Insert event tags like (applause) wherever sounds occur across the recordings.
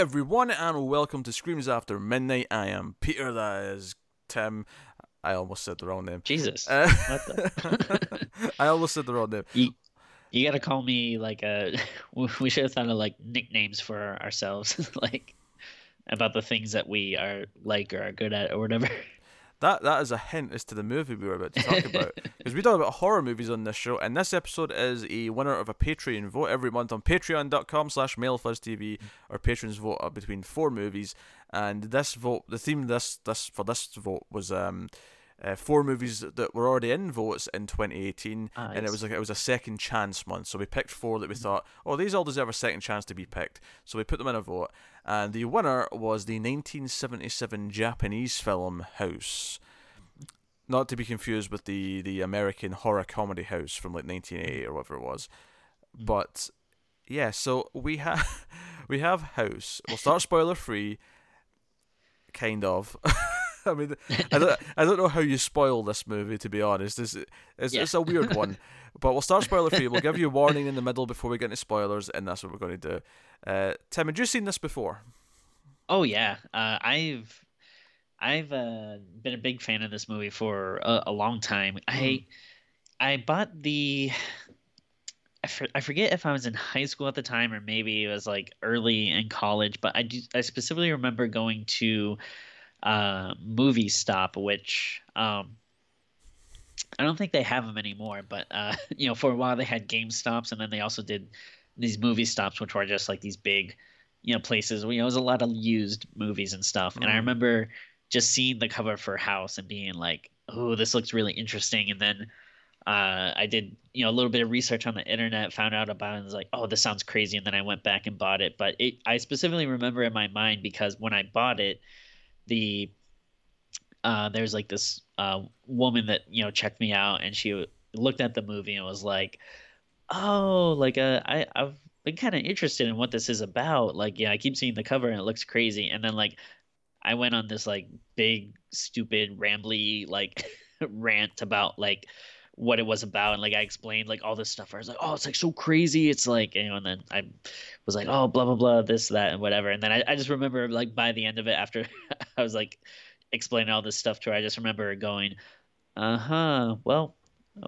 everyone, and welcome to Screams After Midnight. I am Peter, that is Tim. I almost said the wrong name. Jesus. Uh, What the? (laughs) I almost said the wrong name. you, you gotta call me like a. (laughs) We should have thought of like nicknames for ourselves, (laughs) like about the things that we are like or are good at or whatever. That that is a hint as to the movie we were about to talk about. (laughs) Because we talk about horror movies on this show, and this episode is a winner of a Patreon vote every month on patreon.com slash mailfuzztv. Our patrons vote up between four movies, and this vote, the theme this this for this vote was um uh, four movies that were already in votes in 2018, Ah, and it was like it was a second chance month. So we picked four that we thought, oh, these all deserve a second chance to be picked. So we put them in a vote, and the winner was the 1977 Japanese film House. Not to be confused with the the American horror comedy House from like 1980 or whatever it was, but yeah. So we have (laughs) we have House. We'll start spoiler free. Kind of. (laughs) (laughs) I mean, I don't, I don't know how you spoil this movie. To be honest, it's it's, Yeah. it's a weird one. But we'll start spoiler free. We'll give you a warning in the middle before we get into spoilers, and that's what we're going to do. Uh, Tim, had you seen this before? Oh yeah, uh, I've I've uh, been a big fan of this movie for a, a long time. I I bought the I, for, I forget if I was in high school at the time or maybe it was like early in college, but I do, I specifically remember going to uh, Movie Stop, which um, I don't think they have them anymore. But uh, (laughs) you know, for a while they had GameStops, and then they also did these movie stops, which were just like these big, you know, places. where, You know, it was a lot of used movies and stuff. And I Mm. remember just seeing the cover for House and being like, "Oh, this looks really interesting." And then uh, I did, you know, a little bit of research on the internet, found out about it, and was like, "Oh, this sounds crazy." And then I went back and bought it. But it, I specifically remember in my mind because when I bought it, the uh, there's like this uh, woman that you know checked me out, and she looked at the movie and was like, "Oh, like uh, I I've been kind of interested in what this is about. Like, yeah, I keep seeing the cover and it looks crazy." And then like I went on this like big, stupid, rambly like (laughs) rant about like what it was about and like I explained like all this stuff. I was like, oh, it's like so crazy. It's like you know, and then I was like, oh, blah blah blah, this that and whatever. And then I, I just remember like by the end of it, after (laughs) I was like explaining all this stuff to her, I just remember going, uh huh, well,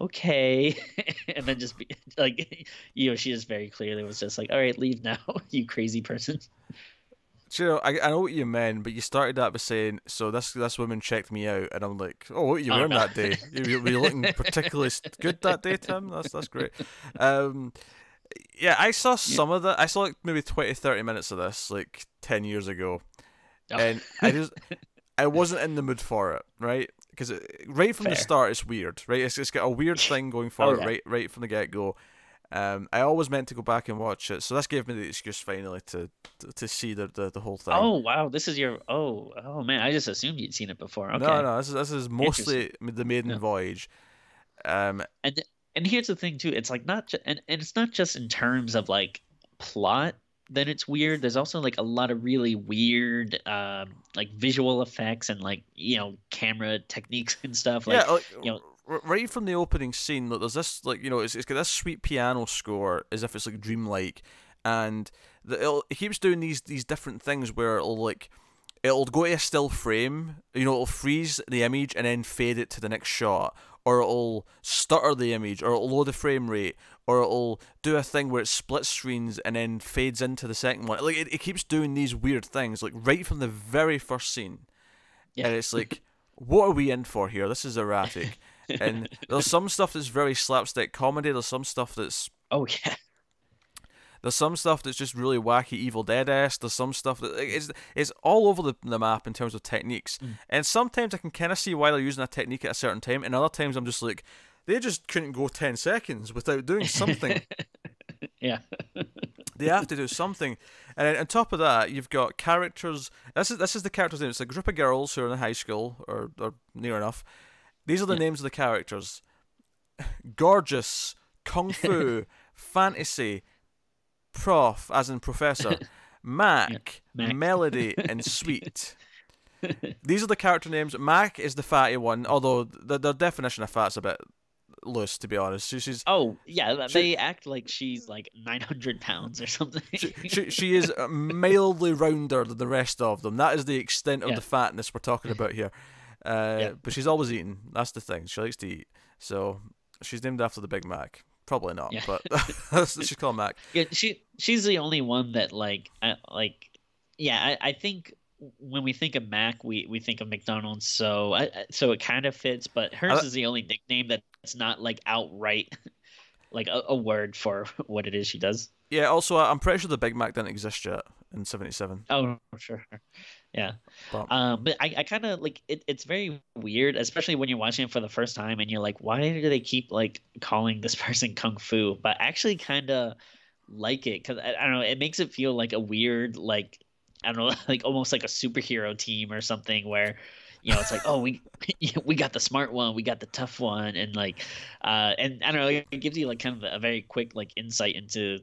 okay, (laughs) and then just be (laughs) like, you know, she just very clearly was just like, all right, leave now, you crazy person. Do you know, I, I know what you meant, but you started that by saying, "So this this woman checked me out," and I'm like, "Oh, what were you Oh, wearing no. that day? You were you looking particularly good that day, Tim? That's that's great." Um, yeah, I saw some of that. I saw like maybe 20, 30 minutes of this like ten years ago, Oh. and I just I wasn't in the mood for it, right? Because right from the start, it's weird, right? It's, it's got a weird thing going for it, yeah. right, right from the get go. Um, I always meant to go back and watch it, so this gave me the excuse finally to to, to see the, the the whole thing. Oh wow, this is your oh oh man, I just assumed you'd seen it before. Okay. No, no, this is this is mostly the maiden Yeah. voyage. Um, and and here's the thing too it's like not ju- and, and it's not just in terms of like plot that it's weird there's also like a lot of really weird um like visual effects and like you know camera techniques (laughs) and stuff like yeah, like, you know- right from the opening scene, look, there's this like you know, it's, it's got this sweet piano score as if it's like dreamlike, and the, it'll, it keeps doing these these different things where it'll like it'll go to a still frame, you know, it'll freeze the image and then fade it to the next shot, or it'll stutter the image, or it'll lower the frame rate, or it'll do a thing where it splits screens and then fades into the second one. Like it, it keeps doing these weird things, like right from the very first scene. Yeah. And it's like, what are we in for here? This is erratic. (laughs) and there's some stuff that's very slapstick comedy. There's some stuff that's oh yeah there's some stuff that's just really wacky Evil Dead esque. There's some stuff that it's it's all over the, the map in terms of techniques. Mm. And sometimes I can kind of see why they're using a technique at a certain time, and other times I'm just like, they just couldn't go ten seconds without doing something. (laughs) yeah (laughs) they have to do something. And on top of that, you've got characters. This is this is the characters' name. It's a group of girls who are in high school or or near enough. These are the Yeah. names of the characters: (laughs) gorgeous, kung (laughs) fu, fantasy, prof, as in professor, (laughs) Mac, Mac. melody, and sweet. These are the character names. Mac is the fatty one, although the the definition of fat's a bit loose, to be honest. She, she's Oh yeah, She- they act like she's like 900 pounds or something. she, she, she is uh, mildly rounder than the rest of them. That is the extent of Yeah. the fatness we're talking about here. Uh, Yeah. But she's always eating. That's the thing. She likes to eat. So she's named after the Big Mac. Probably not, Yeah. but (laughs) (laughs) she's called Mac. Yeah, she she's the only one that like I, like yeah I, I think when we think of Mac we, we think of McDonald's so I- so it kind of fits but hers I- is the only nickname that's not like outright (laughs) like a, a word for what it is she does. Yeah, also, I'm pretty sure the Big Mac didn't exist yet in 77. Oh sure, yeah. But- Um, but I, I kind of like it. It's very weird, especially when you're watching it for the first time and you're like, why do they keep like calling this (laughs) person kung fu? But I actually kind of like it because I, I don't know. It makes it feel like a weird, like I don't know, (laughs) like almost like a superhero team or something where. You know, it's like, oh, we (laughs) we got the smart one, we got the tough one, and like, uh, and I don't know, it gives you like kind of a very quick like insight into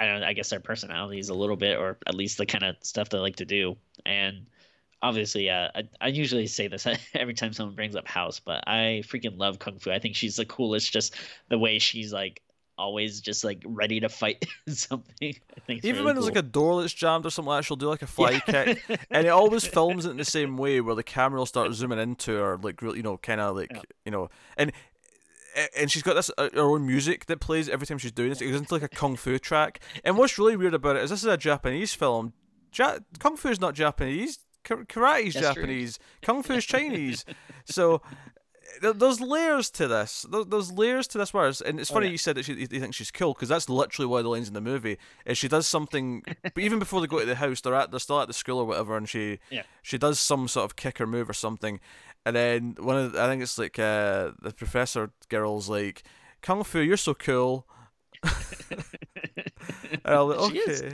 I don't know, I guess their personalities a little bit, or at least the kind of stuff they like to do. And obviously, uh, I, I usually say this (laughs) every time someone brings up House, but I freaking love Kung Fu. I think she's the coolest, just the way she's like always just like ready to fight (laughs) something. I think Even really when there's like a door that's jammed or something like that, she'll do like a fly kick. (laughs) and it always films it in the same way where the camera will start zooming into her like real you know kind of like Yeah. you know and and she's got this uh, her own music that plays every time she's doing this. It goes into like a kung fu track. And what's really weird about it is this is a Japanese film. Ja- kung fu is not Japanese. Ka- Karate's That's true. Japanese. Kung fu is Chinese. so there- there's layers to this. There- There's layers to this. Whereas, and it's Oh, funny yeah. you said that she, you think she's cool because that's literally one of the lines in the movie. Is she does something, (laughs) but even before they go to the house, they're at they're still at the school or whatever, and she Yeah. she does some sort of kick or move or something, and then one of the, I think it's like uh, the professor girl's like, "Kung Fu, you're so cool." (laughs) And I'm like, okay.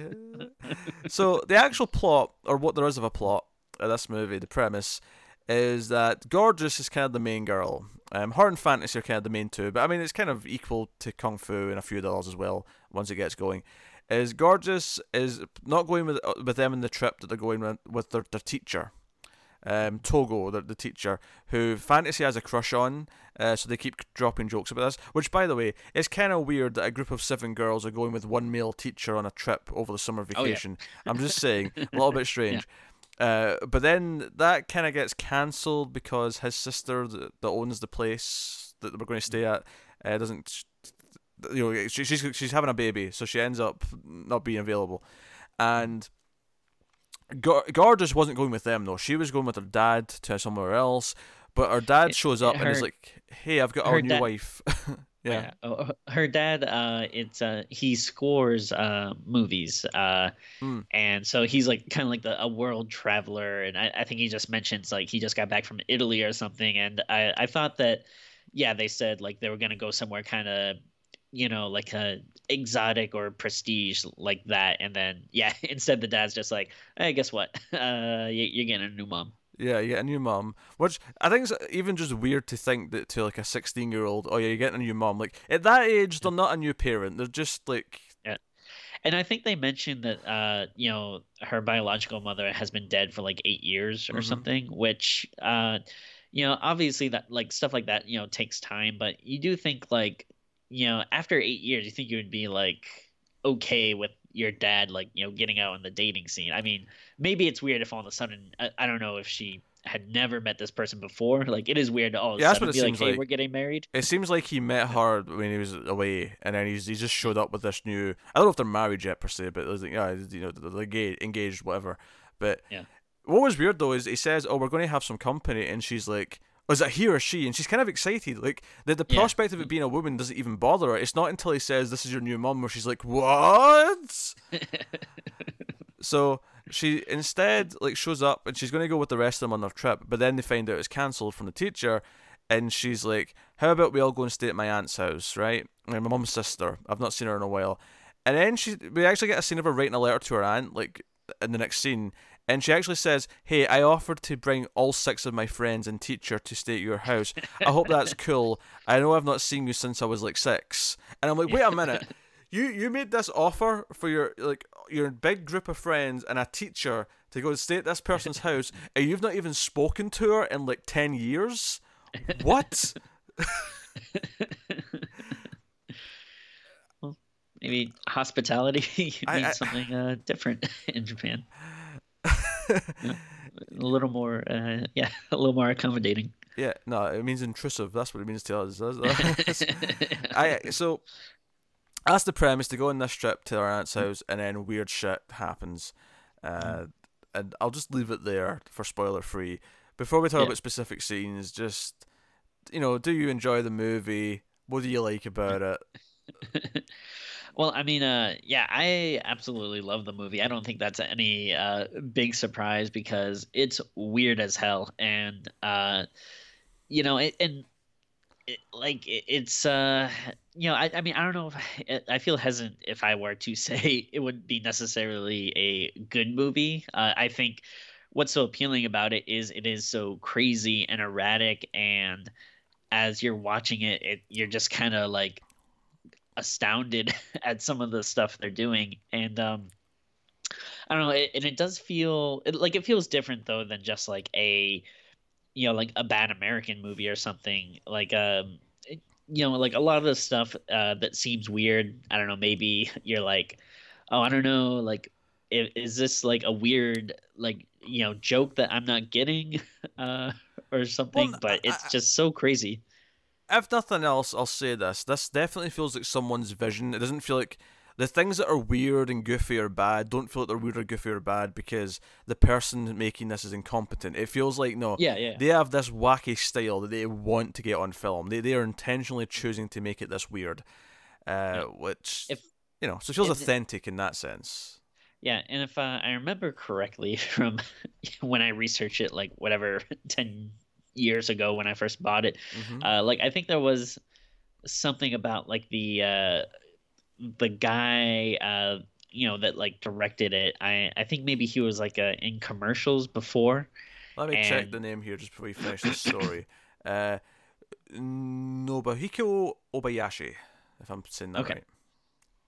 so the actual plot, or what there is of a plot of this movie, the premise is that Gorgeous is kind of the main girl. Um, her and Fantasy are kind of the main two, but I mean it's kind of equal to Kung Fu and a few others as well once it gets going. Is Gorgeous is not going with with them in the trip that they're going with, with their, their teacher, um, Togo, the, the teacher, who Fantasy has a crush on, uh, so they keep dropping jokes about this. Which, by the way, is kind of weird that a group of seven girls are going with one male teacher on a trip over the summer Oh, yeah. vacation. I'm just saying, a little bit (laughs) strange. Uh, but then that kind of gets cancelled because his sister that, that owns the place that we're going to stay at uh, doesn't. You know, she, she's she's having a baby, so she ends up not being available, and Gor- Gorgeous wasn't going with them though. She was going with her dad to somewhere else, but her dad shows up and is like, "Hey, I've got our new dad- wife." (laughs) yeah. Oh, (laughs) her dad, uh, it's uh, he scores uh movies, uh, Mm. and so he's like kind of like the, a world traveler, and I, I think he just mentions like he just got back from Italy or something, and I I thought that, yeah, they said like they were gonna go somewhere kind of, you know, like a exotic or prestige like that, and then yeah, (laughs) instead the dad's just like, hey, guess what, (laughs) uh, you, you're getting a new mom. Yeah, you get a new mom, which I think is even just weird to think that to like a sixteen-year-old, oh yeah, you're getting a new mom. Like at that age, they're not a new parent; they're just like, And I think they mentioned that uh, you know, her biological mother has been dead for like eight years or Mhm. something, which uh you know, obviously that like stuff like that, you know, takes time, but you do think like, you know, after eight years, you think you would be like okay with your dad like, you know, getting out on the dating scene. I mean, maybe it's weird if all of a sudden I, I don't know if she had never met this person before. Like it is weird to all of a Yeah, that's what it be like, seems hey, like. we're getting married. it seems like he met her when he was away, and then he's he just showed up with this new. I don't know if they're married yet per se, but it was like, yeah, you know, they're engaged, engaged, whatever. But Yeah. what was weird though is he says, "Oh, we're going to have some company," and she's like. Is it he or she? And she's kind of excited. Like the the Yeah. prospect of it being a woman doesn't even bother her. It's not until he says, "This is your new mum," where she's like, "What?" (laughs) So she instead like shows up and she's going to go with the rest of them on their trip, but then they find out it's cancelled from the teacher, and she's like, "How about we all go and stay at my aunt's house, right? Like, my mum's sister. I've not seen her in a while." And then she, we actually get a scene of her writing a letter to her aunt, like in the next scene, and she actually says, "Hey, I offered to bring all six of my friends and teacher to stay at your house. I hope that's (laughs) cool. I know I've not seen you since I was like six. And I'm like, wait a minute. You you made this offer for your like your big group of friends and a teacher to go and stay at this person's house, and you've not even spoken to her in like ten years. What? (laughs) well, maybe hospitality (laughs) means I- I- something uh, different in Japan. Yeah, a little more, uh, (laughs) yeah, a little more accommodating. Yeah, no, it means intrusive. That's what it means to us. That's- (laughs) I so that's the premise to go on this trip to our aunt's house, and then weird shit happens. Uh, and I'll just leave it there for spoiler free. Before we talk Yeah. about specific scenes, just you know, do you enjoy the movie? What do you like about it? (laughs) Well, I mean, uh, yeah, I absolutely love the movie. I don't think that's any uh, big surprise because it's weird as hell, and uh, you know, it, and it, like it, it's uh, you know, I, I mean, I don't know if I, I feel hesitant if I were to (laughs) say it would be necessarily a good movie. Uh, I think what's so appealing about it is it is so crazy and erratic, and as you're watching it, it you're just kind of like astounded (laughs) at some of the stuff they're doing. And um i don't know it, and it does feel it, like it feels different though than just like a you know like a bad american movie or something. Like um it- you know like a lot of the stuff uh that seems weird i don't know maybe (laughs) you're like oh i don't know like is this like a weird like you know joke that i'm not getting? (laughs) Uh or something Well, but I- it's just so crazy If nothing else, I'll say this: this definitely feels like someone's vision. It doesn't feel like the things that are weird and goofy or bad don't feel like they're weird or goofy or bad because the person making this is incompetent. It feels like no, yeah yeah they have this wacky style that they want to get on film. They they are intentionally choosing to make it this weird, uh, which If- you know, so it feels authentic in that sense. Yeah, and if uh, I remember correctly (laughs) from (laughs) when I researched it, like whatever (laughs) ten years ago when I first bought it, hmm uh, like I think there was something about like the uh, the guy uh, you know that like directed it. I I think maybe he was like uh, in commercials before. Let me check the name here just before we finish this (coughs) story. uh, Nobuhiko Obayashi, if I'm saying that Okay. right.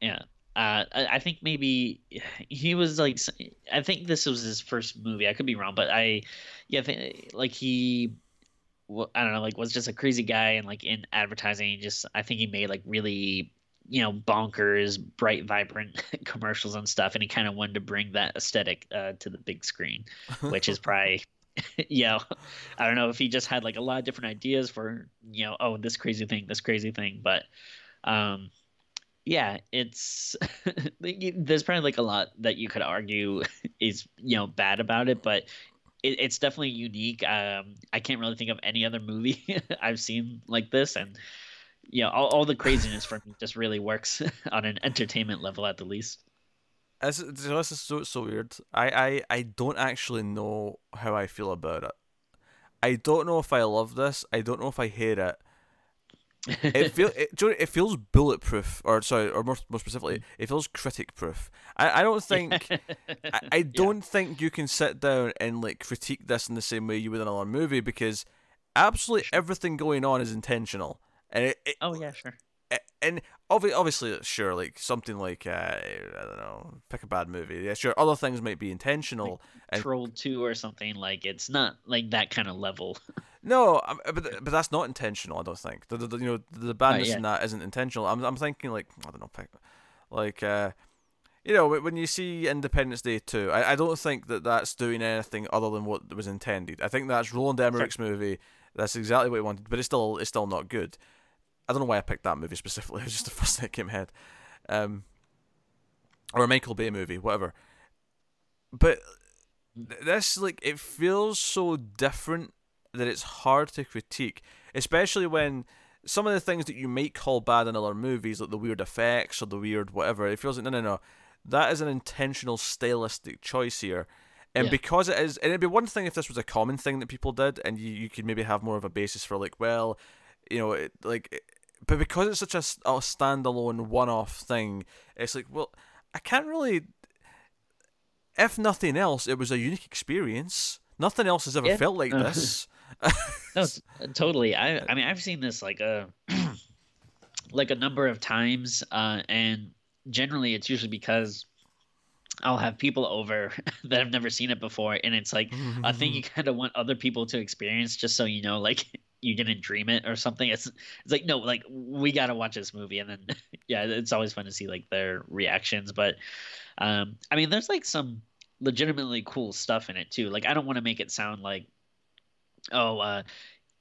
Yeah. Uh, I, think maybe he was like I think this was his first movie. I could be wrong, but I yeah, I think, like he I don't know, like was just a crazy guy and like in advertising, he just I think he made like really you know bonkers, bright, vibrant (laughs) commercials and stuff, and he kind of wanted to bring that aesthetic uh, to the big screen, which is probably (laughs) (laughs) yeah, I don't know if he just had like a lot of different ideas for you know oh this crazy thing, this crazy thing, but um yeah it's there's probably like a lot that you could argue is you know bad about it but it, it's definitely unique um i can't really think of any other movie (laughs) i've seen like this and you know all, all the craziness me just really works (laughs) on an entertainment level at the least This, is- this is so so weird. I, I I don't actually know how I feel about it. I don't know if I love this. I don't know if I hate it. It (laughs) feel it, do you know, it feels bulletproof, or sorry, or more, more specifically, it feels critic proof. I, I don't think I, I (laughs) don't think you can sit down and like critique this in the same way you would another movie because absolutely everything going on is intentional, and it, it oh yeah sure and obvi- obviously, sure, like something like uh, I don't know, pick a bad movie. Yeah, sure, other things might be intentional. and troll 2 or something like it's not like that kind of level (laughs) no, but but that's not intentional. I don't think. The, the, the- you know the badness in that isn't intentional. I'm I'm thinking like I don't know, like uh, you know when you see Independence Day two, I, I don't think that that's doing anything other than what was intended. I think that's Roland Emmerich's movie. That's exactly what he wanted, but it's still it's still not good. I don't know why I picked that movie specifically. (laughs) It was just the first thing that came head. Um, or a Michael Bay movie, whatever. But th- this, like, it feels so different that it's hard to critique, especially when some of the things that you might call bad in other movies, like the weird effects or the weird whatever, it feels like no, no, no, that is an intentional stylistic choice here. And Yeah. because it is, and it'd be one thing if this was a common thing that people did, and you, you could maybe have more of a basis for like, well, you know, it, like, it- but because it's such a, a standalone one-off thing, it's like, well, I can't really. If nothing else, it was a unique experience. Nothing else has ever Yeah. felt like (laughs) this. (laughs) no, totally. I I mean I've seen this like a (clears throat) like a number of times, uh, and generally it's usually because I'll have people over (laughs) that have never seen it before, and it's like a thing you (laughs) kind of want other people to experience, just so you know, like you didn't dream it or something. It's it's like no, like we gotta watch this movie, and then yeah, it's always fun to see like their reactions. But um, I mean, there's like some legitimately cool stuff in it too. Like I don't want to make it sound like oh uh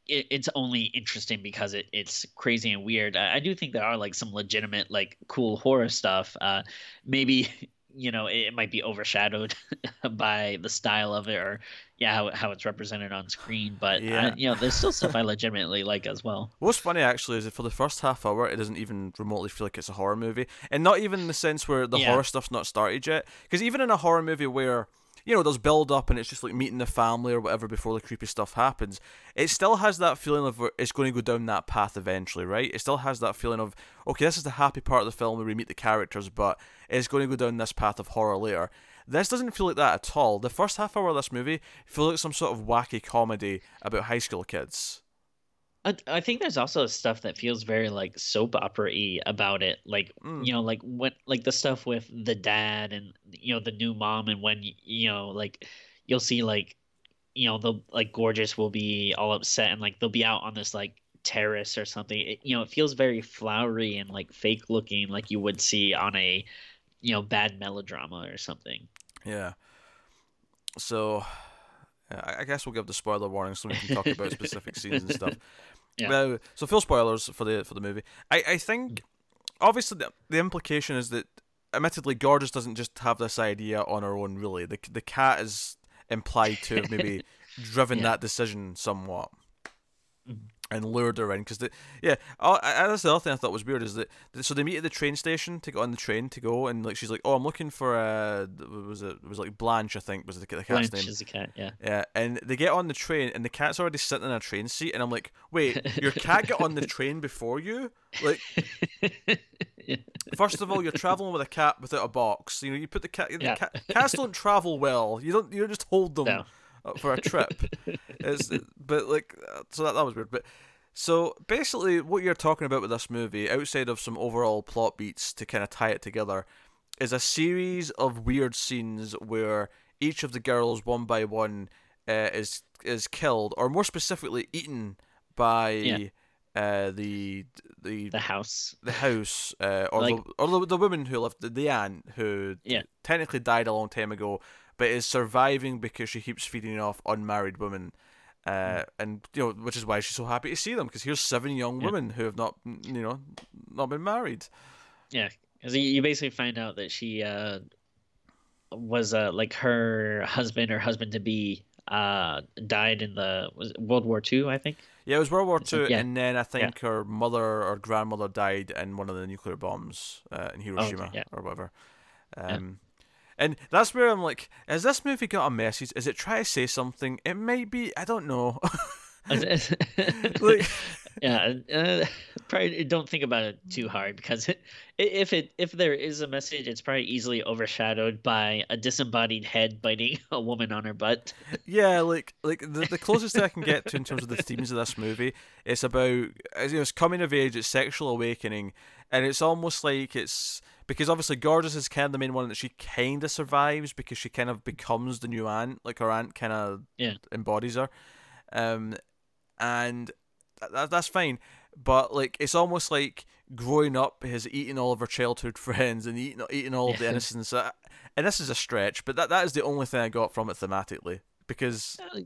it, it's only interesting because it, it's crazy and weird. I, I, do think there are like some legitimate like cool horror stuff. Uh, maybe (laughs) you know it, might be overshadowed (laughs) by the style of it or yeah how, how it's represented on screen. But yeah. I, you know there's still stuff I (laughs) legitimately like as well. What's funny actually is that for the first half hour it doesn't even remotely feel like it's a horror movie, and not even in the sense where the yeah. horror stuff's not started yet. Because even in a horror movie where you know, there's build up and it's just like meeting the family or whatever before the creepy stuff happens. It still has that feeling of it's going to go down that path eventually, right? It still has that feeling of okay, this is the happy part of the film where we meet the characters, but it's going to go down this path of horror later. This doesn't feel like that at all. The first half hour of this movie feels like some sort of wacky comedy about high school kids. I, I think there's also stuff that feels very like soap opera y about it. Like mm. you know, like what like the stuff with the dad and you know the new mom and when you know like you'll see like you know the like gorgeous will be all upset and like they'll be out on this like terrace or something. It, you know, it feels very flowery and like fake looking, like you would see on a you know bad melodrama or something. Yeah. So, I guess we'll give the spoiler warning so we can talk about (laughs) specific scenes and stuff. Yeah. So full spoilers for the for the movie. I I think obviously the, the implication is that admittedly Gorgeous doesn't just have this idea on her own. Really, the the cat is implied to have maybe (laughs) driven yeah. that decision somewhat. Mm-hmm. And lured her in because the yeah oh, that's the other thing I thought was weird is that so they meet at the train station to get on the train to go and like she's like oh I'm looking for uh was it, it was like Blanche I think was the, the cat's Blanche name is the cat yeah yeah and they get on the train and the cat's already sitting in a train seat and I'm like wait your cat got on the (laughs) train before you like (laughs) yeah. first of all you're traveling with a cat without a box you know you put the cat, yeah. the cat cats don't travel well you don't you don't just hold them. No for a trip. (laughs) it's, but like, so that, that was weird. But so basically, what you're talking about with this movie, outside of some overall plot beats to kind of tie it together, is a series of weird scenes where each of the girls, one by one, uh, is is killed, or more specifically, eaten by. Yeah. Uh, the the the house the house uh, or like, the or the, the woman who lived the, the aunt who yeah. technically died a long time ago but is surviving because she keeps feeding off unmarried women. Uh, and you know, which is why she's so happy to see them because here's seven young yeah. women who have not, you know, not been married. Yeah, because you basically find out that she uh, was uh, like her husband or husband to be uh, died in the World War Two, I think. Yeah, it was World War Two, yeah. and then I think yeah. her mother or grandmother died in one of the nuclear bombs uh, in Hiroshima oh, okay, or whatever. Um, and that's where I'm like, has this movie got a message? Is it trying to say something? It might be. I don't know. (laughs) (laughs) like, yeah, uh, probably don't think about it too hard because (laughs) it, if it if there is a message, it's probably easily overshadowed by a disembodied head biting a woman on her butt. Yeah, like like the, the closest I can get to in terms of the themes of this movie, it's about you know, it's coming of age, it's sexual awakening, and it's almost like it's because obviously Gorgeous is kind of the main one that she kind of survives because she kind of becomes the new aunt, like her aunt kind of yeah. embodies her, um, and that, that's fine. But like it's almost like growing up has eaten all of her childhood (laughs) friends and eating eating all of the innocence. Uh, and this is a stretch, but that that is the only thing I got from it thematically because. Uh,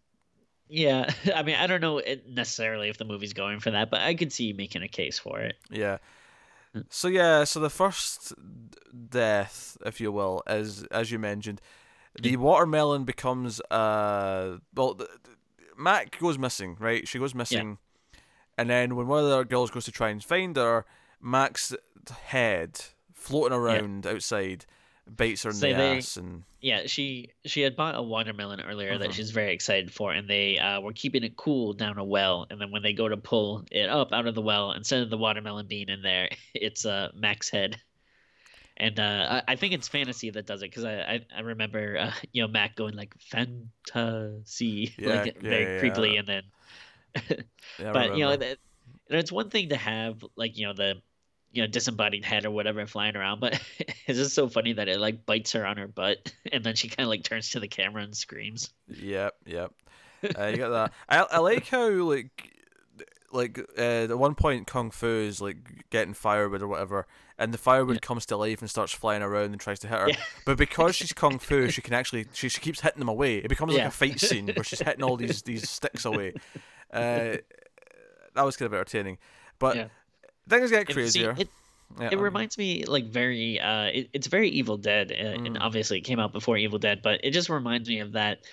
yeah, (laughs) I mean, I don't know necessarily if the movie's going for that, but I could see you making a case for it. Yeah, so yeah, so the first death, if you will, is as you mentioned, the watermelon becomes uh well, the, the, Mac goes missing, right? She goes missing, yeah. and then when one of the girls goes to try and find her, Mac's head floating around yeah. outside bites her in so the they, ass and yeah she she had bought a watermelon earlier uh-huh. that she's very excited for and they uh, were keeping it cool down a well and then when they go to pull it up out of the well instead of the watermelon being in there (laughs) it's uh mac's head. And uh, I, I think it's fantasy that does it because I, I, I remember uh, (laughs) you know Mac going like fantasy (laughs) yeah, like yeah, very yeah, creepily and then but you know that, it's one thing to have like you know the you know disembodied head or whatever flying around but (laughs) it's just so funny that it like bites her on her butt (laughs) and then she kind of like turns to the camera and screams yep yep (laughs) uh, you got that I, I like how like like uh, at one point Kung Fu is like getting firewood or whatever, and the firewood Yeah. comes to life and starts flying around and tries to hit her. Yeah. But because she's Kung Fu, she can actually she, she keeps hitting them away. It becomes like Yeah. a fight scene where she's hitting all these these sticks away. Uh, that was kind of entertaining, but Yeah. Things get It- see, it, Yeah, it um, reminds me like very uh it, it's very evil dead and Mm. obviously it came out before evil dead but it just reminds me of that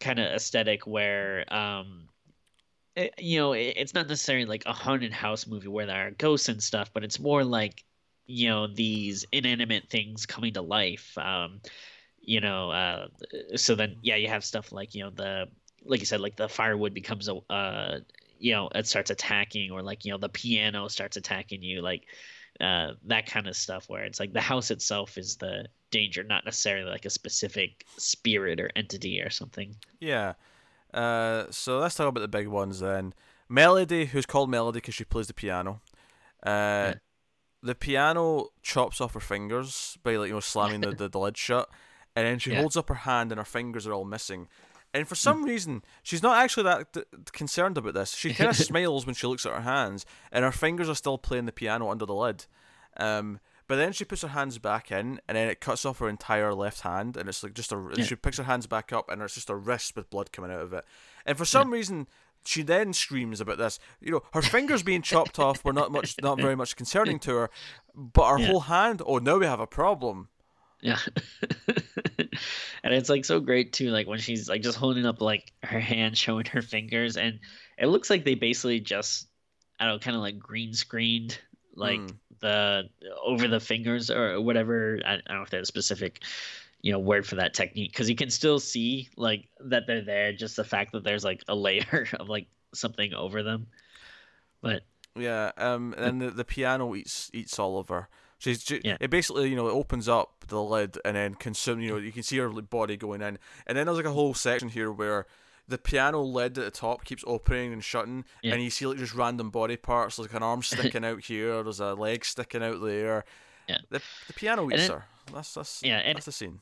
kind of aesthetic where um it, you know it, it's not necessarily like a haunted house movie where there are ghosts and stuff but it's more like you know these inanimate things coming to life um you know uh so then yeah you have stuff like you know the like you said like the firewood becomes a uh you know it starts attacking or like you know the piano starts attacking you like uh, that kind of stuff where it's like the house itself is the danger, not necessarily like a specific spirit or entity or something. Yeah. Uh, so let's talk about the big ones then. Melody, who's called Melody because she plays the piano. Uh, Yeah. The piano chops off her fingers by like you know slamming the, (laughs) the, the lid shut, and then she Yeah. holds up her hand and her fingers are all missing. And for some reason, she's not actually that d- concerned about this. She kind of (laughs) smiles when she looks at her hands, and her fingers are still playing the piano under the lid. Um, but then she puts her hands back in, and then it cuts off her entire left hand, and it's like just a. Yeah. She picks her hands back up, and it's just a wrist with blood coming out of it. And for some reason, she then screams about this. You know, her fingers being chopped off were not much, not (laughs) very much concerning to her, but her Yeah. whole hand. Oh, now we have a problem. Yeah. (laughs) and it's like so great too, like when she's like just holding up like her hand, showing her fingers, and it looks like they basically just I don't know, kind of like green screened like Mm. the over the fingers or whatever. I, I don't know if there's a specific you know word for that technique because you can still see like that they're there. Just the fact that there's like a layer (laughs) of like something over them. But Yeah, um, and the, the piano eats eats all of her. She's she, Yeah. it basically you know it opens up the lid and then consume you know you can see her body going in, and then there's like a whole section here where the piano lid at the top keeps opening and shutting, Yeah. and you see like just random body parts, like an arm (laughs) sticking out here, there's a leg sticking out there. Yeah. The the piano eats her. That's that's Yeah, and- that's the scene.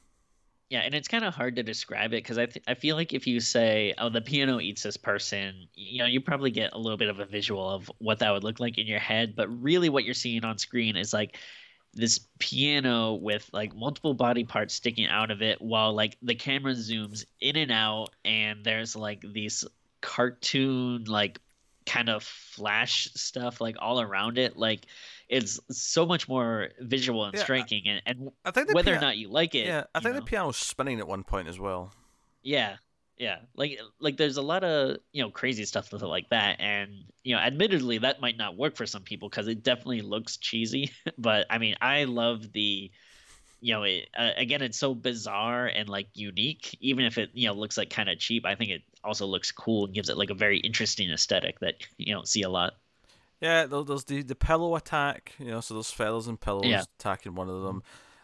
Yeah, and it's kind of hard to describe it because I th- I feel like if you say, "Oh, the piano eats this person," you know, you probably get a little bit of a visual of what that would look like in your head. But really, what you're seeing on screen is like this piano with like multiple body parts sticking out of it, while like the camera zooms in and out, and there's like these cartoon like kind of flash stuff like all around it, like. It's so much more visual and Yeah, striking, and, and I think the whether or not you like it, yeah, I think know. the piano's spinning at one point as well. Yeah, yeah. Like like there's a lot of you know crazy stuff with it like that, and you know, admittedly, that might not work for some people because it definitely looks cheesy. (laughs) but I mean, I love the, you know, it, uh, again, it's so bizarre and like unique. Even if it you know looks like kind of cheap, I think it also looks cool and gives it like a very interesting aesthetic that (laughs) you don't see a lot. Yeah, there- there's the the pillow attack. You know, so those feathers and pillows Yeah. attacking one of them.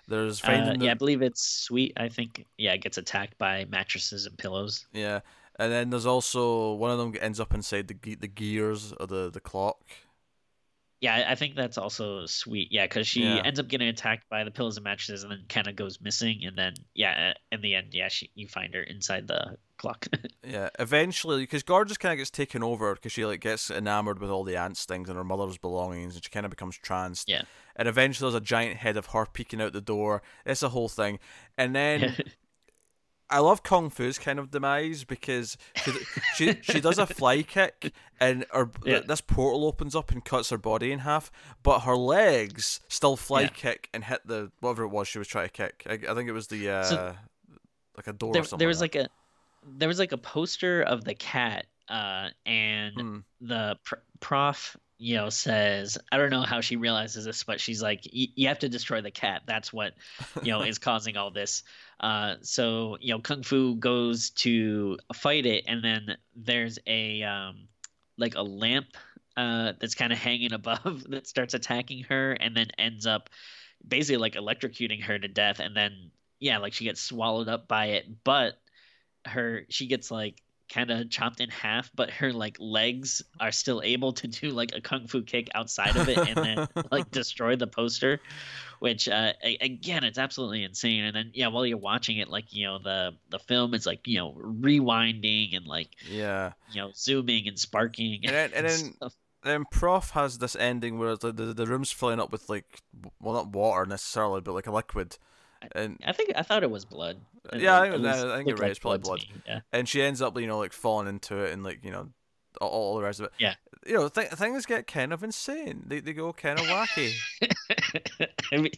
There's Uh, the, yeah, I believe it's sweet. I think yeah, it gets attacked by mattresses and pillows. Yeah, and then there's also one of them ends up inside the ge- the gears of the the clock. Yeah, I- think that's also sweet. Yeah, because she Yeah. ends up getting attacked by the pillows and mattresses, and then kind of goes missing. And then, yeah, uh, in the end, yeah, she you find her inside the clock. (laughs) Yeah, eventually, because Gorgeous kind of gets taken over because she like gets enamored with all the aunt things and her mother's belongings, and she kind of becomes trans. Yeah. And eventually, there's a giant head of her peeking out the door. It's a whole thing, and then. (laughs) I love Kung Fu's kind of demise because she she, she does a fly kick and her, Yeah. this portal opens up and cuts her body in half, but her legs still fly Yeah. kick and hit the whatever it was she was trying to kick. I, I think it was the uh, So- like a door there, or something. there was like like a there was like a poster of the cat, uh, and. Hmm. the pr- prof, you know, says I don't know how she realizes this, but she's like, "Y- you have to destroy the cat. That's what you know (laughs) is causing all this. Uh, so you know, Kung Fu goes to fight it, and then there's a um, like a lamp uh, that's kind of hanging (laughs) above that starts attacking her, and then ends up basically like electrocuting her to death, and then yeah, like she gets swallowed up by it, but her she gets like kind of chopped in half, but her like legs are still able to do like a kung fu kick outside of it and then (laughs) like destroy the poster, which uh, again it's absolutely insane. And then yeah, while you're watching it, like you know the the film is like you know rewinding and like yeah. you know zooming and sparking and, then, and then then Prof has this ending where the, the the room's filling up with like well not water necessarily but like a liquid and I think I thought it was blood. Yeah, I think, it was, I think you're right. It's probably blood. Yeah. And she ends up, you know, like falling into it and like you know, all, all the rest of it. Yeah. You know, th- things get kind of insane. They they go kind of wacky. (laughs) I mean,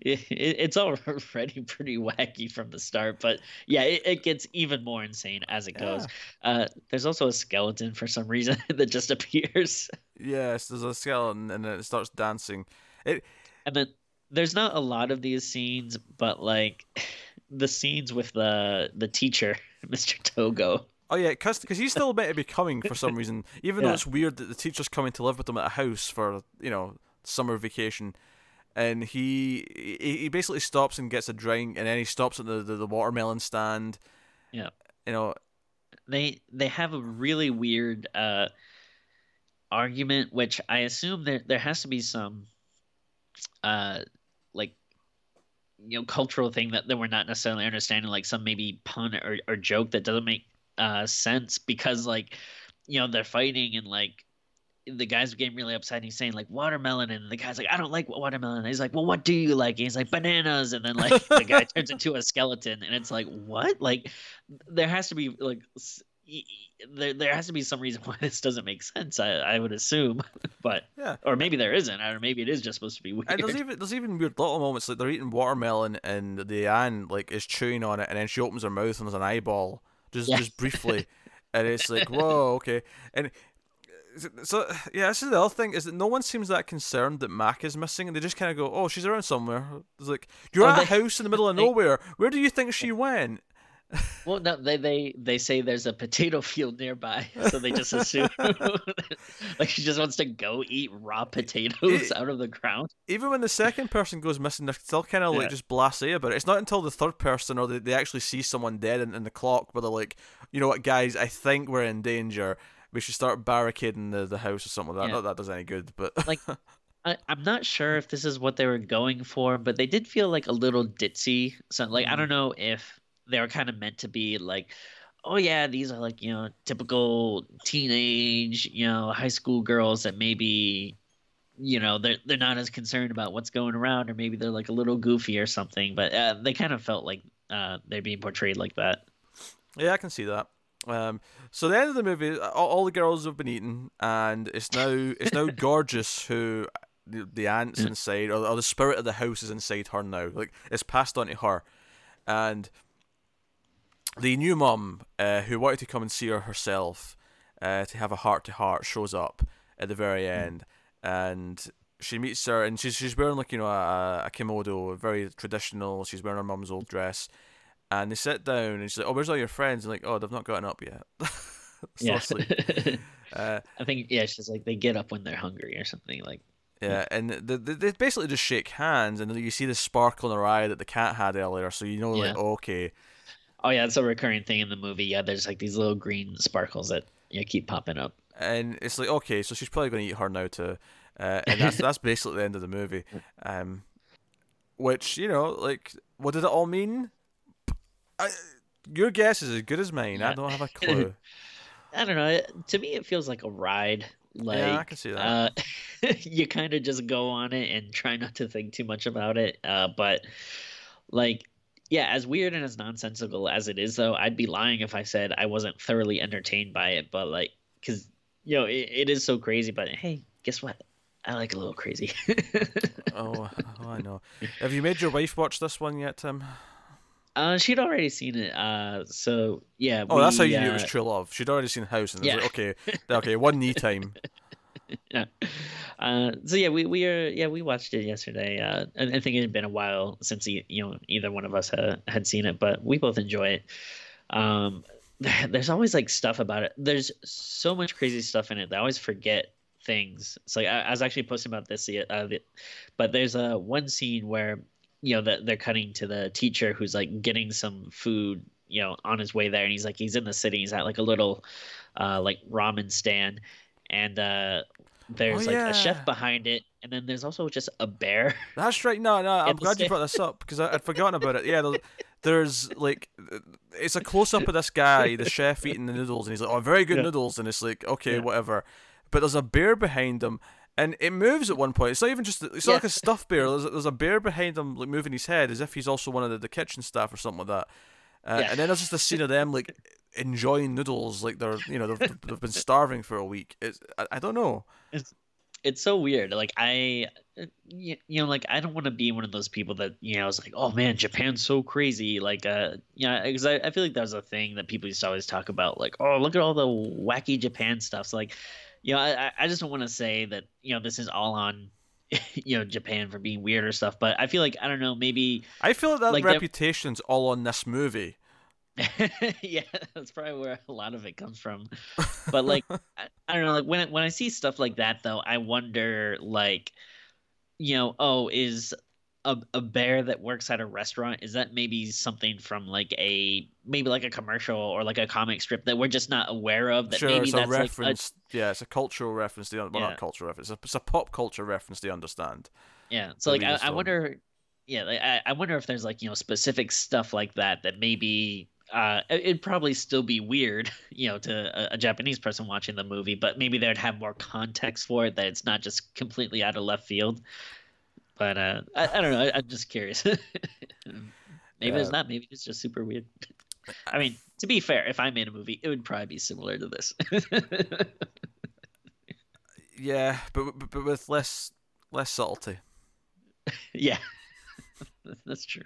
it, it's already (laughs) pretty wacky from the start, but yeah, it, it gets even more insane as it goes. Uh, there's also a skeleton for some reason (laughs) that just appears. Yes, there's a skeleton and then it starts dancing. It and then there's not a lot of these scenes, but like (laughs) the scenes with the the teacher, (laughs) Mr. Togo. Oh yeah, because he's still meant to be coming for some (laughs) reason, even yeah. though it's weird that the teacher's coming to live with them at a house for you know summer vacation, and he he basically stops and gets a drink, and then he stops at the the, the watermelon stand. Yeah, you know, they they have a really weird uh argument, which I assume there there has to be some uh like you know cultural thing that, that we're not necessarily understanding like some maybe pun or, or joke that doesn't make uh sense because like you know they're fighting and like the guy's getting really upset and he's saying like watermelon. And the guy's like i don't like watermelon. And he's like well what do you like? And he's like bananas. And then like the guy (laughs) turns into a skeleton. And it's like what? Like there has to be like there there has to be some reason (laughs) why this doesn't make sense. I, I would assume, (laughs) but yeah, or maybe there isn't, or maybe it is just supposed to be weird. And there's even there's even weird little moments like they're eating watermelon and the Anne like is chewing on it, and then she opens her mouth and there's an eyeball just just briefly, and it's like (laughs) whoa okay, and so yeah, this is the other thing is that no one seems that concerned that Mac is missing, and they just kind of go, "Oh, she's around somewhere." It's like you're oh, at they, a house in the middle of nowhere. Where do you think she went? Well, no, they they they say there's a potato (laughs) field nearby, so they just assume (laughs) (laughs) like she just wants to go eat raw potatoes it, out of the ground. Even when the second person goes missing, they're still kind of like yeah. just blasé about it. It's not until the third person or they, they actually see someone dead in, in the clock where they're like, you know what, guys, I think we're in danger. We should start barricading the, the house or something like that. Yeah. Not that does any good, but like I, am not sure if this is what they were going for, but they did feel like a little ditzy. So like I mm. don't know if they were kind of meant to be like oh yeah these are like you know typical teenage you know high school girls that maybe you know they're they're not as concerned about what's going around or maybe they're like a little goofy or something. But uh, they kind of felt like uh, they're being portrayed like that. Yeah i can see that. Um, so the end of the movie all, all, the girls have been eaten and it's now it's now (laughs) gorgeous who the, the aunt's inside or, or the spirit of the house is inside her now. Like it's passed on to her. And the new mum, uh, who wanted to come and see her herself, uh, to have a heart to heart, shows up at the very hmm. end, and she meets her, and she's she's wearing like you know a, a kimono, very traditional. She's wearing her mum's old dress, and they sit down, and she's like, "Oh, where's all your friends?" And like, "Oh, they've not gotten up yet." (laughs) yeah. (laughs) uh, I think yeah, she's like they get up when they're hungry or something like. Yeah, and they, they basically just shake hands, and you see the sparkle in her eye that the cat had earlier, so you know, yeah. like, okay, Oh yeah, it's a recurring thing in the movie. Yeah, there's like these little green sparkles that you know, keep popping up. And it's like okay, so she's probably going to eat her now too, uh, and that's (laughs) that's basically the end of the movie. Um, which you know, like, what did it all mean? I, your guess is as good as mine. Yeah. I don't have a (laughs) clue. I don't know. To me, it feels like a ride. Like, yeah, I can see that. Uh, (laughs) you kind of just go on it and try not to think too much about it. Uh, but like yeah, as weird and as nonsensical as it is, though, I'd be lying if I said I wasn't thoroughly entertained by it. But like, because you know, it, it is so crazy. But hey, guess what? I like a little crazy. (laughs) oh, oh, I know. Have you made your wife watch this one yet, Tim? Uh, she'd already seen it. Uh, so yeah. Oh, we, that's how you uh, knew it was true love. She'd already seen House, and yeah. was like, okay, (laughs) okay, one knee time. (laughs) yeah. Uh, so yeah, we we are yeah we watched it yesterday. Uh, I, I think it had been a while since you know either one of us had, had seen it, but we both enjoy it. Um, (laughs) there's always like stuff about it. There's so much crazy stuff in it. That I always forget things. So like, I, I was actually posting about this, uh, but there's a one scene where you know that they're cutting to the teacher who's like getting some food you know on his way there, and he's like he's in the city. He's at like a little uh, like ramen stand, and uh, there's Oh, like a chef behind it, and then there's also just a bear. (laughs) That's right. No, no, I'm glad you brought this up because I'd forgotten about it. Yeah, there's, (laughs) there's like, it's a close up of this guy, the chef eating the noodles, and he's like, "Oh, very good Yeah. noodles," and it's like, okay, Yeah. whatever. But there's a bear behind him, and it moves at one point. It's not even just, it's not Yeah. like a stuffed bear. There's, there's a bear behind him, like moving his head as if he's also one of the, the kitchen staff or something like that. Uh, Yeah. And then there's just a scene of them like enjoying noodles, like they're, you know, they've, they've been starving for a week. It's, I, I don't know. it's it's so weird. Like I, uh, you, you know, like I don't want to be one of those people that you know is like, oh man, Japan's so crazy. Like, uh, yeah, because I, I feel like that was a thing that people used to always talk about. Like, oh, look at all the wacky Japan stuff. So like, you know, I, I- I just don't want to say that you know this is all on, (laughs) you know, Japan for being weird or stuff. But I feel like I don't know, maybe. I feel like that Like that- reputation's all on this movie. (laughs) yeah, that's probably where a lot of it comes from. But like, (laughs) I, I don't know. Like when I- when I see stuff like that, though, I wonder, like, you know, oh, is a a bear that works at a restaurant is that maybe something from like a maybe like a commercial or like a comic strip that we're just not aware of? That sure, maybe it's a that's like reference. yeah, it's a cultural reference. To, well, Yeah. not cultural reference. It's a, it's a pop culture reference. To understand. yeah. So like, I, I um, wonder. Yeah, like, I I wonder if there's like you know specific stuff like that that maybe. Uh, it- it'd probably still be weird, (laughs) you know, to a, a Japanese person watching the movie, but maybe they'd have more context for it that it's not just completely out of left field. But uh, I, I don't know. I, I'm just curious. (laughs) maybe it's not. Maybe it's just super weird. I mean, to be fair, if I made a movie, it would probably be similar to this. (laughs) Yeah, but, but but with less less subtlety. yeah, that's true.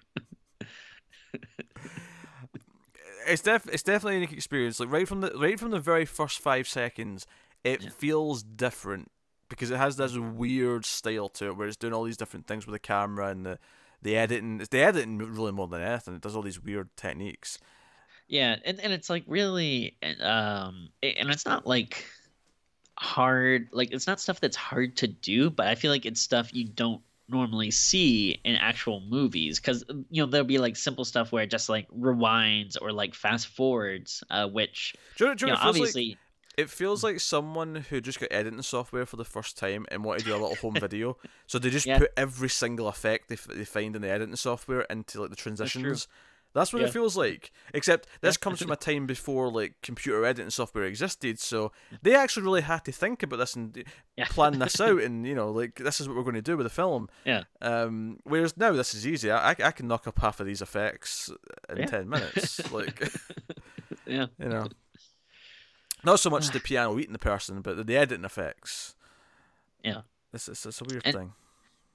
It's def it's definitely a unique experience. Like right from the right from the very first five seconds, it Yeah. feels different because it has this weird style to it where it's doing all these different things with the camera and the the editing. It's the editing really more than anything. It does all these weird techniques. Yeah, and, and it's like really, um, and it's not like hard, like it's not stuff that's hard to do, but I feel like it's stuff you don't normally see in actual movies because you know there'll be like simple stuff where it just like rewinds or like fast forwards, uh, which Do you, know- you you know know, it feels like obviously It feels like someone who just got editing software for the first time and wanted to do a little home (laughs) video. So they just Yeah. put every single effect they, f- they find in the editing software into like the transitions. That's what Yeah. it feels like. Except this Yeah. comes from a time before like computer editing software existed, so they actually really had to think about this and Yeah. plan this out, (laughs) and you know, like this is what we're going to do with the film. Yeah. Um. Whereas now this is easy. I I can knock up half of these effects in ten minutes. Like (laughs) yeah (laughs) you know. Not so much the (sighs) piano eating the person, but the, the editing effects. Yeah. It's, it's, it's a weird And- thing.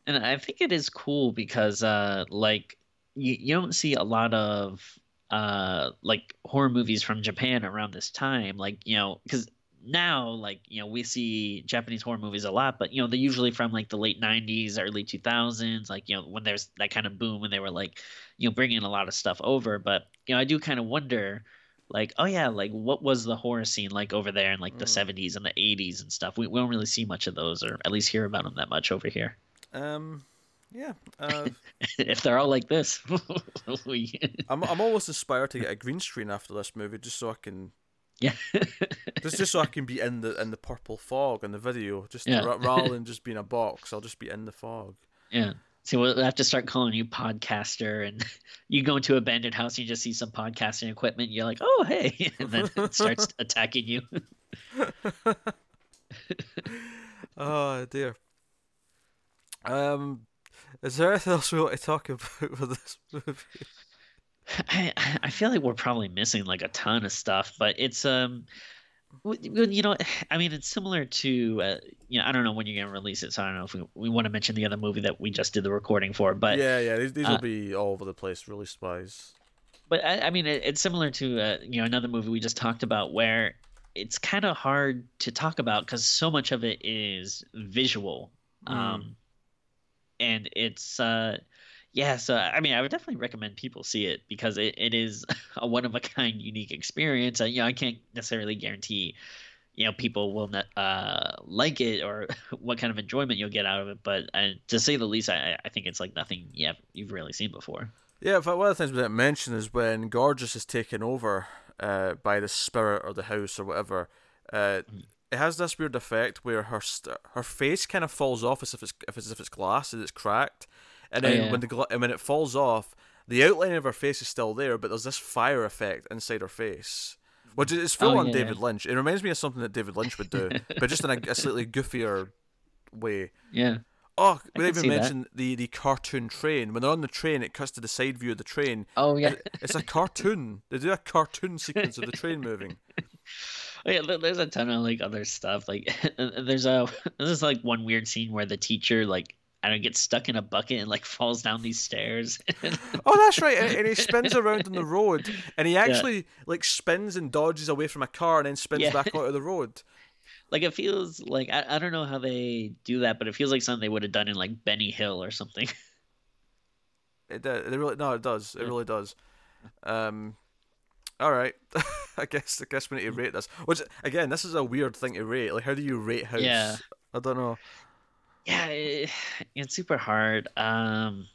and I think it is cool because uh like you, you don't see a lot of uh like horror movies from Japan around this time like you know because now like you know we see Japanese horror movies a lot but you know they're usually from like the late 90s early 2000s like you know when there's that kind of boom when they were like you know bringing a lot of stuff over. But you know I do kind of wonder like oh yeah like what was the horror scene like over there in like the Mm. 70s and the 80s and stuff? We, we don't really see much of those or at least hear about them that much over here. Um, yeah. Uh, (laughs) if they're all like this, (laughs) I'm I'm almost inspired to get a green screen after this movie, just so I can yeah, (laughs) just just so I can be in the in the purple fog in the video, just Yeah. ra- rather than just being a box. I'll just be in the fog. yeah. See, we'll have to start calling you podcaster, and you go into a abandoned house, and you just see some podcasting equipment. You're like, oh hey, and then it starts attacking you. Oh dear. Um, is there anything else we want to talk about (laughs) with this movie? I I feel like we're probably missing like a ton of stuff, but it's um, w- w- you know, (sighs) I mean, it's similar to uh, you know, I don't know when you're gonna release it, so I don't know if we, we want to mention the other movie that we just did the recording for, but yeah, yeah, these, these uh, will be all over the place, really spies. But I, I mean, it, it's similar to uh, you know another movie we just talked about where it's kind of hard to talk about because so much of it is visual, Mm. um, and it's uh, yeah. So I mean, I would definitely recommend people see it because it, it is (laughs) a one of a kind, unique experience. And you know, I can't necessarily guarantee you know people will not uh, like it or (laughs) what kind of enjoyment you'll get out of it, but uh, to say the least, I, I think it's like nothing you have, you've really seen before. Yeah, in fact, one of the things we didn't mention is when Gorgeous is taken over uh, by the spirit or the house or whatever. Uh, Mm. It has this weird effect where her st- her face kind of falls off as if it's if it's, as if it's glass and it's cracked, and Oh, then yeah. when the gla- and when it falls off, the outline of her face is still there, but there's this fire effect inside her face, which is full Oh, on yeah, David Lynch. It reminds me of something that David Lynch would do, (laughs) but just in a, a slightly goofier way. Yeah. Oh, we didn't even that. mention the, the cartoon train. When they're on the train, it cuts to the side view of the train. Oh yeah. It's a cartoon. They do a cartoon sequence of the train moving. (laughs) Oh, yeah, there's a ton of like other stuff. Like (laughs) there's a (laughs) this is like one weird scene where the teacher like I don't gets stuck in a bucket and like (laughs) falls down these stairs. Oh, that's right. And, and he spins around on the road, and he actually like spins and dodges away from a car, and then spins Yeah. back onto the road. like it feels like I, I don't know how they do that, but it feels like something they would have done in like Benny Hill or something. It, it really no, it does. It Yeah. really does. Um, all right. (laughs) I guess I guess we need to rate this. Which again, this is a weird thing to rate. Like, how do you rate House? Yeah. I don't know. yeah, it, (sighs) it's super hard. Um,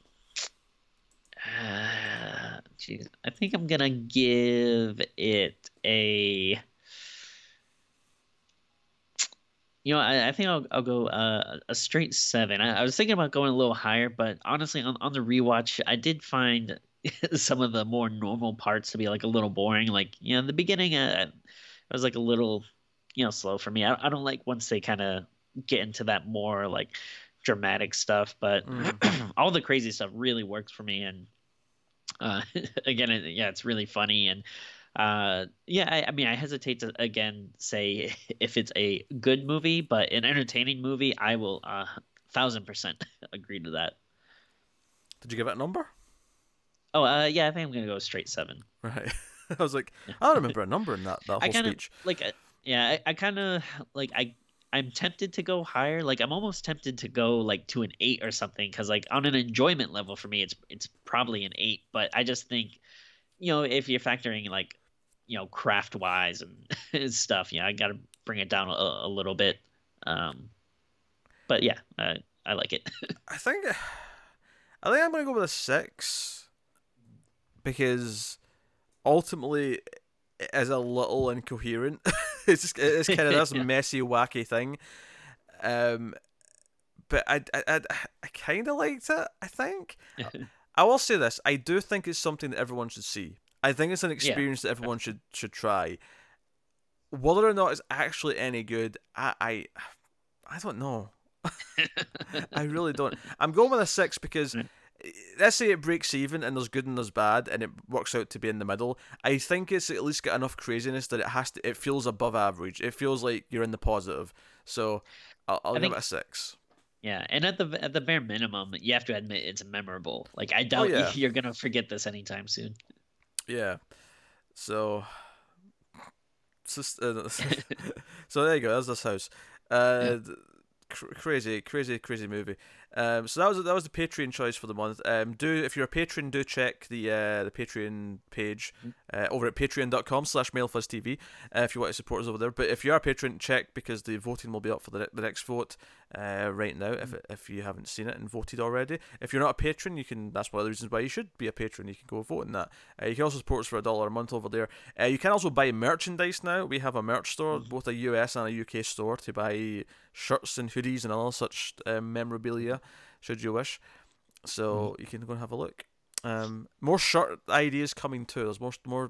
(sighs) uh, geez, I think I'm gonna give it a. You know, I, I think I'll I'll go uh, a straight seven. I, I was thinking about going a little higher, but honestly, on on the rewatch, I did find (laughs) some of the more normal parts to be like a little boring. Like you know, in the beginning, uh, it was like a little, you know, slow for me. I, I don't like once they kind of get into that more like dramatic stuff, but Mm. (clears throat) all the crazy stuff really works for me. And uh, (laughs) again, it, yeah, it's really funny and uh yeah I, I mean i hesitate to again say (laughs) if it's a good movie but an entertaining movie i will uh thousand percent agree to that Did you give it a number? Oh uh yeah i think i'm gonna go straight seven. Right. (laughs) I was like, I don't remember a number in that that (laughs) I whole kinda- speech. like uh, yeah i, I kind of like i i'm tempted to go higher. Like i'm almost tempted to go like to an eight or something because like on an enjoyment level for me it's it's probably an eight. But i just think you know if you're factoring like you know craft wise and (laughs) stuff yeah i gotta bring it down a, a little bit. Um but yeah i i like it. I think I think I'm gonna go with a six because ultimately it is a little incoherent. (laughs) it's just it's kind of this (laughs) Yeah. messy, wacky thing. Um, but I I I, I kind of liked it. I think (laughs) I will say this: I do think it's something that everyone should see. I think it's an experience that everyone should should try. Whether or not it's actually any good, I I, I don't know. I really don't. I'm going with a six because Mm. Let's say it breaks even and there's good and there's bad and it works out to be in the middle. I think it's at least got enough craziness that it has to. It feels above average. It feels like you're in the positive. So I'll, I'll give think- it a six. yeah and at the at the bare minimum you have to admit it's memorable like i doubt yeah. (laughs) you're gonna forget this anytime soon Yeah. So. So, uh, (laughs) so there you go. That's this house. Uh, cr- crazy, crazy, crazy movie. Um, so that was that was the Patreon choice for the month. Um, do if you're a patron, do check the uh, the Patreon page uh, over at patreon.com slash mailfuzztv uh, if you want to support us over there. But if you are a patron, check because the voting will be up for the, the next vote uh, right now if, if you haven't seen it and voted already. If you're not a patron, you can. That's one of the reasons why you should be a patron. You can go vote in that. Uh, you can also support us for a dollar a month over there. Uh, you can also buy merchandise now. We have a merch store, both a US and a UK store, to buy shirts and hoodies and all such um, memorabilia, should you wish. So you can go and have a look. Um, more shirt ideas coming too. There's more more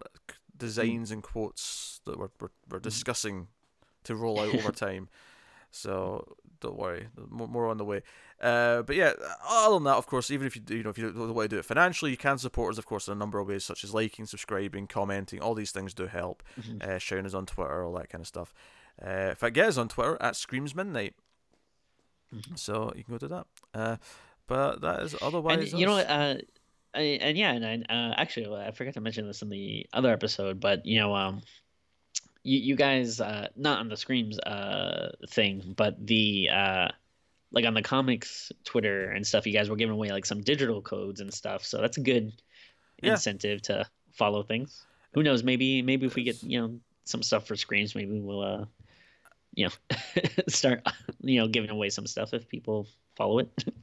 designs and quotes that we're we're, we're discussing to roll out over (laughs) time. So don't worry, more, more on the way. Uh, but yeah, other than that, of course, even if you do, you know if you don't want to do it financially, you can support us, of course, in a number of ways, such as liking, subscribing, commenting. All these things do help. Mhm. Uh, sharing us on Twitter, all that kind of stuff. Uh, in fact, get us on Twitter at Screams Midnight. Mhm. So you can go do that. Uh, but that is otherwise. and you know what uh I, and yeah and I, uh, actually i forgot to mention this in the other episode but you know um you, you guys uh not on the screams uh thing but the uh like on the comics twitter and stuff you guys were giving away like some digital codes and stuff so that's a good Yeah. incentive to follow things who knows maybe maybe if we get you know some stuff for screams maybe we'll uh you know (laughs) start you know giving away some stuff if people follow it (laughs)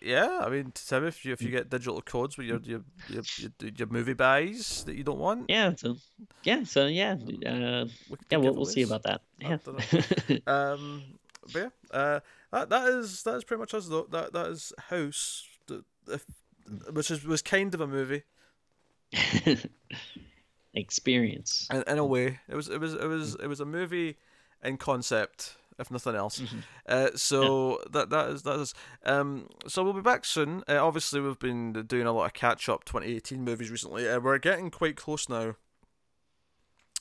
Yeah, I mean, Tim, if you if you get digital codes with your your your, your, your movie buys that you don't want, Yeah, so yeah, so yeah, uh, we yeah, we'll we'll see about that. Yeah. (laughs) um, but yeah, uh, that that is that is pretty much us though. That that is House, if, which is was kind of a movie Experience. in, in a way. It was it was it was it was a movie in concept, if nothing else. Mhm. Uh, so that that is that is. Um, so we'll be back soon. Uh, obviously, we've been doing a lot of catch up 2018 movies recently. Uh, we're getting quite close now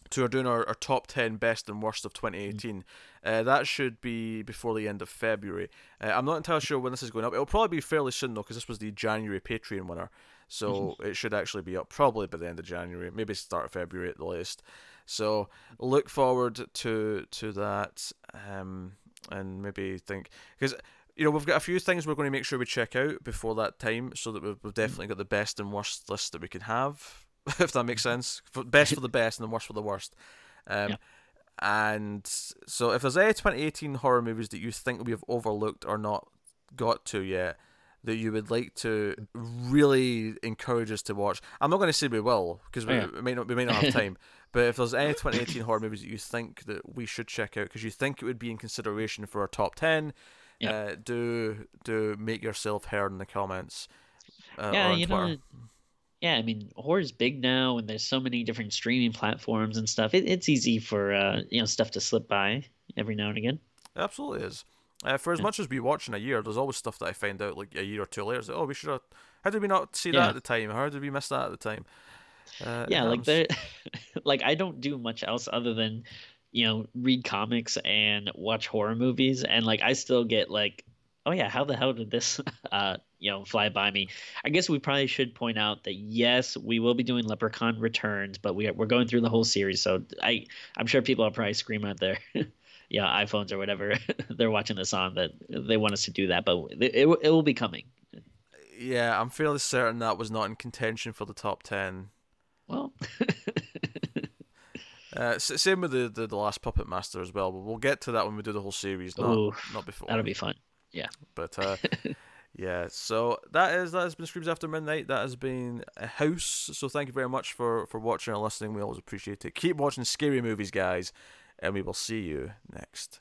to our doing our, our top 10 best and worst of 2018. Uh, that should be before the end of February. Uh, I'm not entirely sure when this is going up. It'll probably be fairly soon though, because this was the January Patreon winner. So it should actually be up probably by the end of January, maybe start of February at the latest. So look forward to to that, um, and maybe think because you know we've got a few things we're going to make sure we check out before that time, so that we've, we've definitely got the best and worst list that we can have, (laughs) if that makes sense. For, best for the best and the worst for the worst. Um, Yeah. And so if there's any 2018 horror movies that you think we have overlooked or not got to yet. That you would like to really encourage us to watch. I'm not going to say we will because we, Oh, yeah. we may not we may not have time. (laughs) But if there's any 2018 horror movies that you think that we should check out because you think it would be in consideration for our top 10, Yeah. uh, do do make yourself heard in the comments. Uh, yeah, you Twitter. know, yeah, I mean, horror's big now, and there's so many different streaming platforms and stuff. It, it's easy for uh, you know stuff to slip by every now and again. It absolutely is. Uh, for as Yeah. much as we watch in a year, there's always stuff that I find out like a year or two later. It's like, oh, we should have. How did we not see that at the time? How did we miss that at the time? Uh, yeah, like happens. (laughs) like I don't do much else other than you know read comics and watch horror movies, and like I still get like, oh yeah, how the hell did this (laughs) uh you know fly by me? I guess we probably should point out that yes, we will be doing Leprechaun Returns, but we are, we're going through the whole series, so I I'm sure people are probably screaming at their (laughs) yeah iPhones or whatever they're watching this on that they want us to do that, but it it, it will be coming. Yeah, I'm fairly certain that was not in contention for the top ten. Well, (laughs) Uh, same with the, the the last Puppet Master as well. But we'll get to that when we do the whole series, not Ooh, not before. that'll be fun. Yeah. But uh, (laughs) yeah, so that is that has been Screams After Midnight. That has been a house. So thank you very much for for watching and listening. We always appreciate it. Keep watching scary movies, guys, and we will see you next